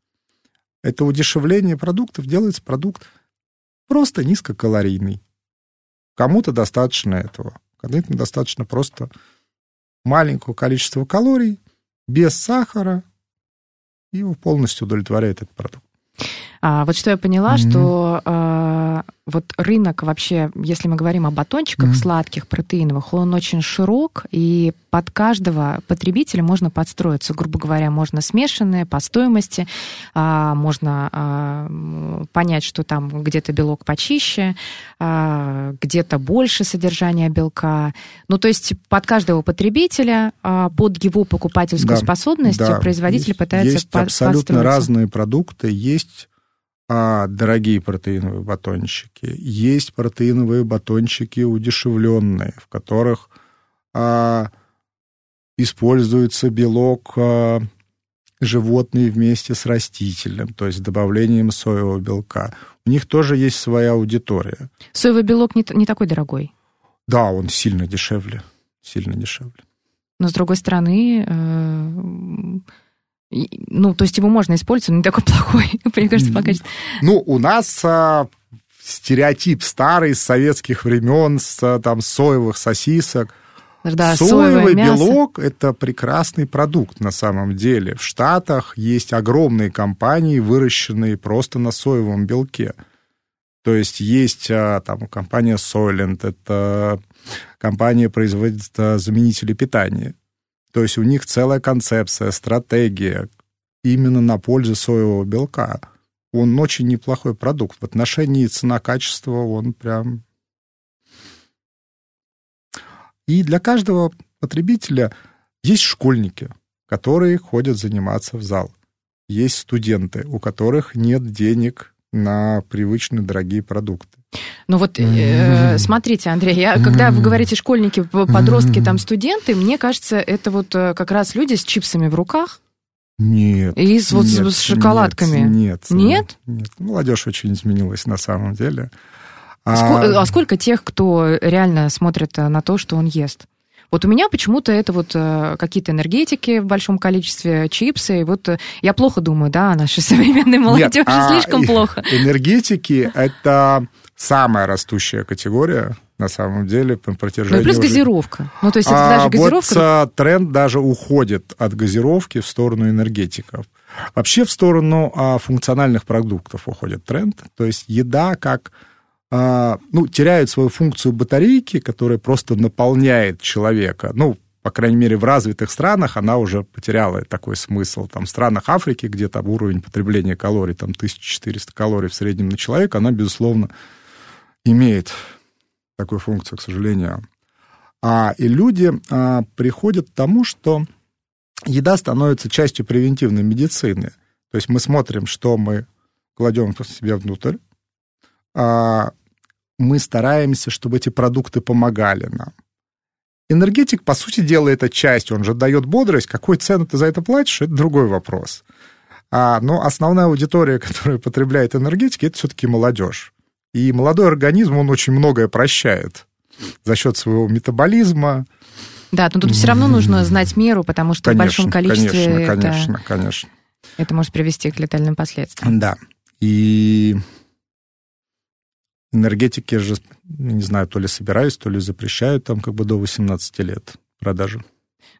Это удешевление продуктов делается продукт просто низкокалорийный. Кому-то достаточно этого. Кому-то достаточно просто маленького количества калорий, без сахара, и его полностью удовлетворяет этот продукт. А, вот что я поняла, Мгм. что вот рынок вообще, если мы говорим о батончиках Мгм. сладких, протеиновых, он очень широк, и под каждого потребителя можно подстроиться. Грубо говоря, можно смешанные по стоимости, а, можно а, понять, что там где-то белок почище, а, где-то больше содержания белка. Ну, то есть под каждого потребителя, а, под его покупательскую Да, способность Да, производитель есть- пытается Есть под- абсолютно подстроиться. разные продукты. Есть а, дорогие протеиновые батончики, есть протеиновые батончики удешевленные, в которых а, используется белок а, животный вместе с растительным, то есть с добавлением соевого белка. У них тоже есть своя аудитория. Соевый белок не, не такой дорогой. Да, он сильно дешевле, сильно дешевле. Но с другой стороны, э, ну, то есть его можно использовать, он не такой плохой, мне кажется, по качеству. Ну, у нас а, стереотип старый с советских времен, с а, там соевых сосисок. Да, Соевый белок – это прекрасный продукт на самом деле. В Штатах есть огромные компании, выращенные просто на соевом белке. То есть есть а, там компания Soylent, это компания производит а, заменители питания. То есть у них целая концепция, стратегия именно на пользу соевого белка. Он очень неплохой продукт. В отношении цена-качество он прям... И для каждого потребителя есть школьники, которые ходят заниматься в зал. Есть студенты, у которых нет денег на привычные дорогие продукты. Ну вот, э, смотрите, Андрей, я, когда вы говорите школьники, подростки, там, студенты, мне кажется, это вот э, как раз люди с чипсами в руках Нет. и с, вот нет, с шоколадками. Нет. Нет? Нет? Нет. Молодежь очень изменилась на самом деле. Ско- а сколько тех, кто реально смотрит э, на то, что он ест? Вот у меня почему-то это вот э, какие-то энергетики в большом количестве, чипсы. И вот э, я плохо думаю, да, о нашей современной молодежи Нет, а, слишком плохо. Энергетики – это самая растущая категория, на самом деле, по протяжении... Ну плюс уже- газировка. Ну то есть это А даже газировка. Вот а, тренд даже уходит от газировки в сторону энергетиков. Вообще в сторону а, функциональных продуктов уходит тренд. То есть еда как а, ну, теряет свою функцию батарейки, которая просто наполняет человека. Ну, по крайней мере, в развитых странах она уже потеряла такой смысл. Там, в странах Африки, где там уровень потребления калорий, там 1400 калорий в среднем на человека, она, безусловно, имеет такую функцию, к сожалению. А, и люди а, приходят к тому, что еда становится частью превентивной медицины. То есть мы смотрим, что мы кладем в себя внутрь, а, мы стараемся, чтобы эти продукты помогали нам. Энергетик, по сути дела, это часть, он же дает бодрость. Какую цену ты за это платишь, это другой вопрос. А, но основная аудитория, которая потребляет энергетики, это все-таки молодежь. И молодой организм, он очень многое прощает за счет своего метаболизма. Да, но тут все равно нужно знать меру, потому что конечно, в большом количестве конечно, это, конечно, конечно. это может привести к летальным последствиям. Да. И энергетики же, не знаю, то ли собираюсь, то ли запрещают там как бы до 18 лет продажи.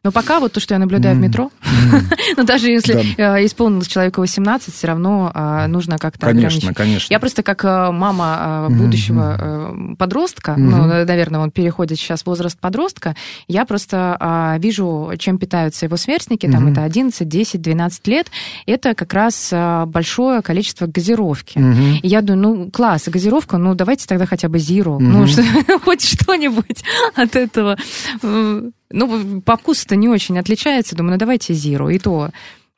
Но пока вот то, что я наблюдаю в метро, ну даже если э, исполнилось человеку 18, все равно э, нужно как-то Конечно, конечно. Я просто как э, мама э, будущего э, подростка, ну, наверное, он переходит сейчас в возраст подростка, я просто э, вижу, чем питаются его сверстники, там это 11, 10, 12 лет, это как раз большое количество газировки. И я думаю, ну, класс, газировка, ну, давайте тогда хотя бы зиру, ну, что, хоть что-нибудь от этого. Э, Ну, по вкусу-то не очень отличается, думаю, ну, давайте зиру, и то...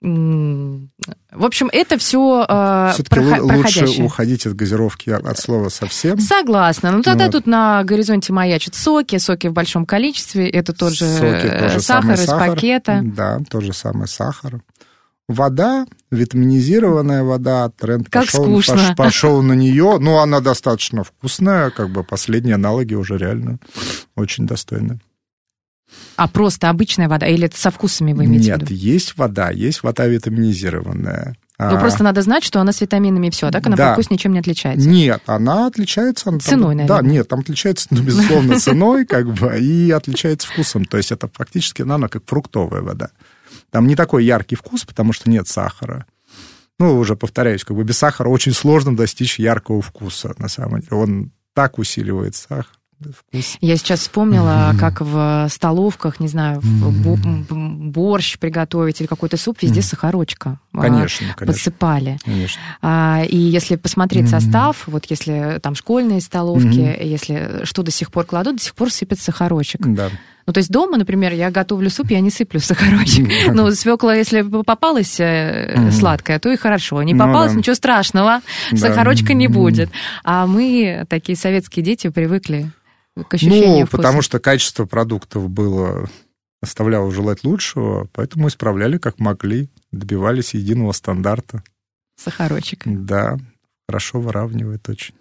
В общем, это все Все-таки лучше уходить от газировки от слова совсем. Согласна. Ну, тогда Вот. тут на горизонте маячат соки, соки в большом количестве. Это тот же Соки, э, тот же сахар из пакета. Да, тот же самый сахар. Вода, витаминизированная вода, тренд Как пошел, скучно. пош- пошел на нее. Ну, она достаточно вкусная, как бы последние аналоги уже реально очень достойны. А просто обычная вода? Или это со вкусами вы имеете в Нет, виду? есть вода, есть вода витаминизированная. Ну, А, просто надо знать, что она с витаминами и все, так? Она Да. по вкусу ничем не отличается. Нет, она отличается... она там- Ценой, Да, наверное. нет, там отличается, ну, безусловно, ценой, как бы, и отличается вкусом. То есть это фактически, ну, она как фруктовая вода. Там не такой яркий вкус, потому что нет сахара. Ну, уже повторяюсь, как бы без сахара очень сложно достичь яркого вкуса, на самом деле. Он так усиливает сахар, вкус. Я сейчас вспомнила, как в столовках, не знаю, м, борщ приготовить или какой-то суп, везде сахарочка а, Конечно, конечно. подсыпали. Конечно. А, И если посмотреть состав, вот если там школьные столовки, если что до сих пор кладут, до сих пор сыпят сахарочек. Да. Ну, то есть дома, например, я готовлю суп, я не сыплю сахарочек. Ну, свекла, если попалась э, сладкая, то и хорошо. Не Ну попалась, ничего страшного, сахарочка не будет. А мы, такие советские дети, привыкли к ощущению Ну, вкуса. потому что качество продуктов было оставляло желать лучшего, поэтому исправляли как могли, добивались единого стандарта. Сахарочек. Да, хорошо выравнивает очень.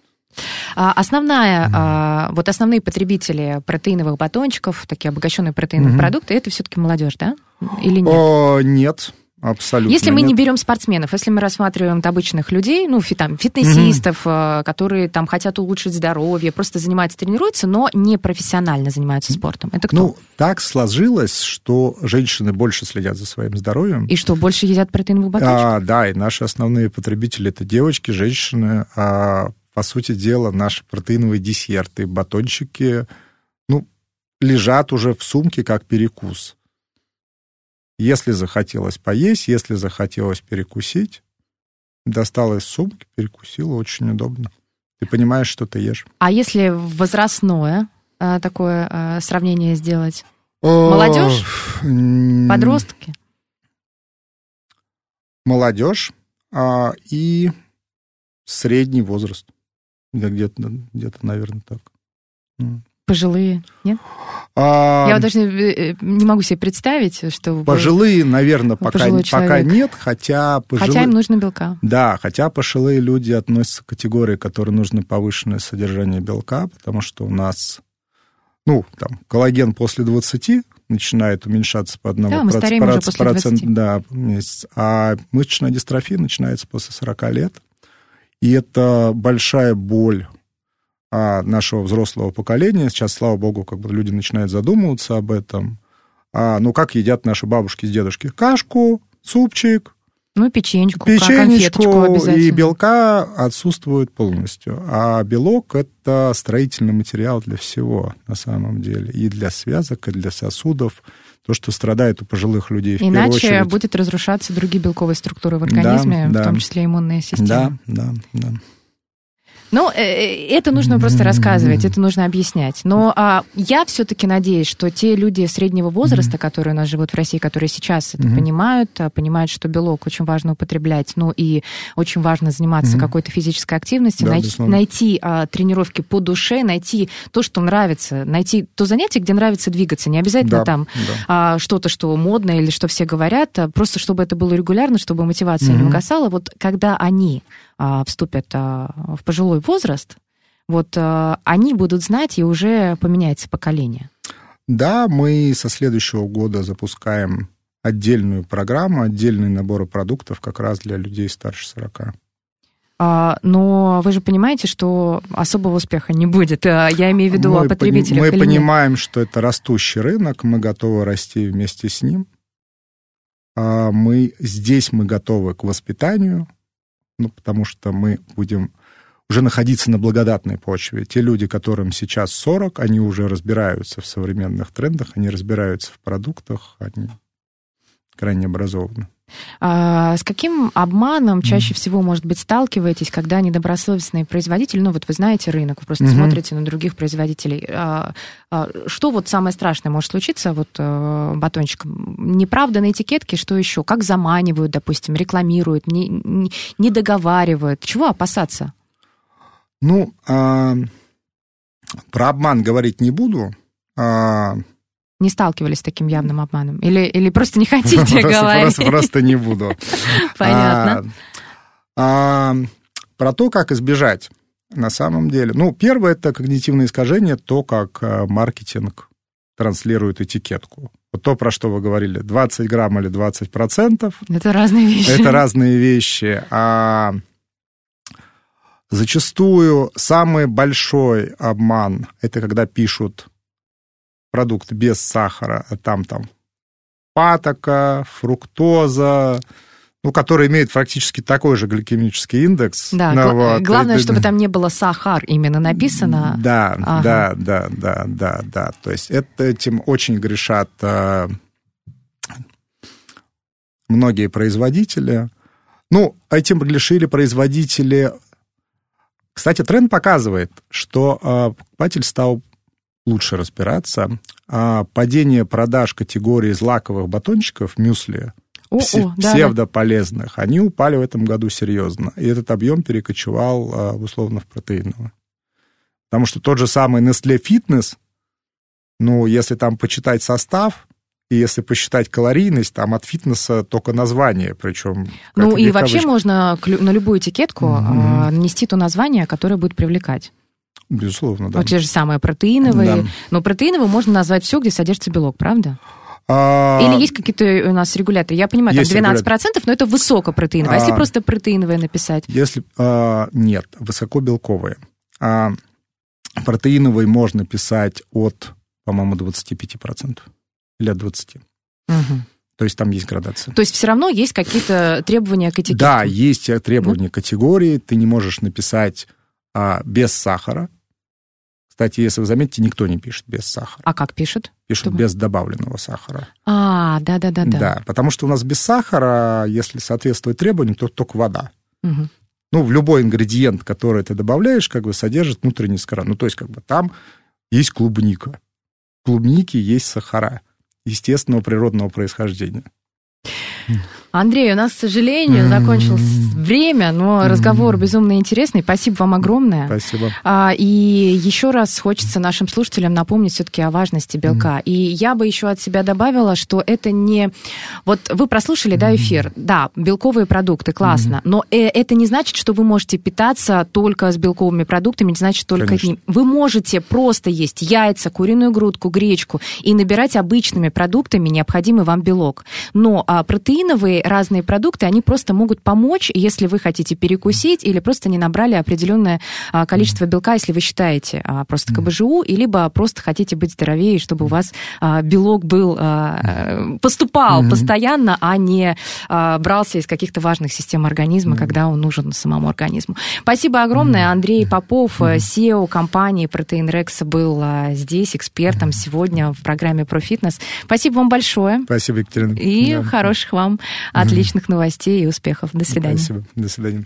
А основная, а, вот основные потребители протеиновых батончиков, такие обогащенные протеиновые Мгм. продукты, это все-таки молодежь, да? Или нет? О, нет, абсолютно Если мы не нет. берем спортсменов, если мы рассматриваем обычных людей, ну, фи- там, фитнесистов, э, которые там хотят улучшить здоровье, просто занимаются, тренируются, но не профессионально занимаются спортом. Это кто? Ну, так сложилось, что женщины больше следят за своим здоровьем. И что, больше едят протеиновых батончиков? А, да, и наши основные потребители это девочки, женщины. А, по сути дела, наши протеиновые десерты, батончики, ну, лежат уже в сумке как перекус. Если захотелось поесть, если захотелось перекусить, достала из сумки, перекусила, очень удобно. Ты понимаешь, что ты ешь. А если возрастное э, такое э, сравнение сделать? Молодежь? Подростки? молодежь а, и средний возраст. Да, где-то, где-то, наверное, так. Пожилые? Нет? А, Я вот даже э, не могу себе представить, что... вы- Пожилые, наверное, пока, пока нет, хотя пожилые... Хотя им нужно белка. Да, хотя пожилые люди относятся к категории, которой нужно повышенное содержание белка, потому что у нас, ну, там, коллаген после 20 начинает уменьшаться по одному Да, мы проц- уже проц- после процент- 20. да, месяц. А мышечная дистрофия начинается после 40 лет. И это большая боль нашего взрослого поколения. Сейчас, слава богу, как бы люди начинают задумываться об этом. А, ну, как едят наши бабушки с дедушки? Кашку, супчик, Ну, конфеточку печенечку и белка отсутствует полностью. А белок – это строительный материал для всего на самом деле. И для связок, и для сосудов. То, что страдает у пожилых людей в первую Иначе очередь. будет разрушаться другие белковые структуры в организме, Да, в да. том числе иммунная система. Да, да, да. Ну, э, э, это нужно просто рассказывать, это нужно объяснять. Но а, я все-таки надеюсь, что те люди среднего возраста, которые у нас живут в России, которые сейчас это понимают, а, понимают, что белок очень важно употреблять, ну и очень важно заниматься какой-то физической активностью, Да, най- найти а, тренировки по душе, найти то, что нравится, найти то занятие, где нравится двигаться. Не обязательно Да, там да. а, что-то, что модно или что все говорят, а просто чтобы это было регулярно, чтобы мотивация не угасала. Вот когда они вступят а, в пожилой возраст, вот э, они будут знать, и уже поменяется поколение. Да, мы со следующего года запускаем отдельную программу, отдельный набор продуктов как раз для людей старше 40. А, но вы же понимаете, что особого успеха не будет. А, Я имею в виду мы о потребителях. Мы нет? понимаем, что это растущий рынок, мы готовы расти вместе с ним. А Мы здесь мы готовы к воспитанию, ну, потому что мы будем уже находиться на благодатной почве. Те люди, которым сейчас 40, они уже разбираются в современных трендах, они разбираются в продуктах, они крайне образованы. А, с каким обманом чаще всего, может быть, сталкиваетесь, когда недобросовестные производители, ну вот вы знаете рынок, вы просто Мгм. смотрите на других производителей, А, а, что вот самое страшное может случиться вот э, батончиком? Неправда на этикетке, что еще? Как заманивают, допустим, рекламируют, не, не- не договаривают? Чего опасаться? Ну, а, про обман говорить не буду. А, Не сталкивались с таким явным обманом? Или, или просто не хотите просто, говорить? просто- просто не буду. Понятно. А, а, про то, как избежать на самом деле. Ну, первое это когнитивное искажение, то, как а, маркетинг транслирует этикетку. Вот то, про что вы говорили, 20 грамм или 20 процентов, Это разные вещи. это разные вещи. А зачастую самый большой обман это когда пишут продукт без сахара, а там там патока, фруктоза, ну, который имеет практически такой же гликемический индекс. Да, Ну, вот. главное, чтобы там не было сахар именно написано. Да, Ага. да, да, да, да, да. То есть это, этим очень грешат а, многие производители. Ну, этим грешили производители. Кстати, тренд показывает, что а, покупатель стал лучше разбираться. А падение продаж категории злаковых батончиков, мюсли, О, псе- да, да. псевдополезных, они упали в этом году серьезно. И этот объем перекочевал а, условно в протеиновый. Потому что тот же самый Nestle Fitness, ну, если там почитать состав, и если посчитать калорийность, там от фитнеса только название, причем... Ну и вообще можно на любую этикетку а, нанести то название, которое будет привлекать. Безусловно, да. Вот те же самые протеиновые. Да. Но протеиновым можно назвать все, где содержится белок, правда? А, Или есть какие-то у нас регуляторы? Я понимаю, Есть там 12%, но это высокопротеиновое. А если А. просто протеиновое написать? Если а, нет, высокобелковые. А, протеиновый можно писать от, по-моему, 25% или от 20%. Мгм. То есть там есть градация. То есть все равно есть какие-то требования к этикетке? Да, есть э, требования категории. Ты не можешь написать а, без сахара. Кстати, если вы заметите, никто не пишет без сахара. А как пишут? Пишут Чтобы- без добавленного сахара. А, да-да-да-да. Да, потому что у нас без сахара, если соответствует требованиям, то только вода. Мгм. Ну, в любой ингредиент, который ты добавляешь, как бы содержит внутренний сахара. Ну, то есть, как бы там есть клубника. В клубнике есть сахара естественного природного происхождения. Андрей, у нас, к сожалению, закончилось время, но разговор безумно интересный. Спасибо вам огромное. Спасибо. А, И еще раз хочется нашим слушателям напомнить все-таки о важности белка. И я бы еще от себя добавила, что это не... Вот вы прослушали, да, эфир? Да, белковые продукты, классно. Но э, это не значит, что вы можете питаться только с белковыми продуктами, не значит только Конечно. одним. Вы можете просто есть яйца, куриную грудку, гречку и набирать обычными продуктами необходимый вам белок. Но а, протеиновые разные продукты, они просто могут помочь, если вы хотите перекусить или просто не набрали определенное а, количество белка, если вы считаете а, просто КБЖУ, и либо просто хотите быть здоровее, чтобы у вас а, белок был, поступал постоянно, а не брался из каких-то важных систем организма, когда он нужен самому организму. Спасибо огромное. Андрей Попов, SEO компании Protein Rex, был здесь экспертом сегодня в программе про фитнес. Спасибо вам большое. Спасибо, Екатерина. И Да. хороших вам отличных новостей и успехов. До свидания. Спасибо. До свидания.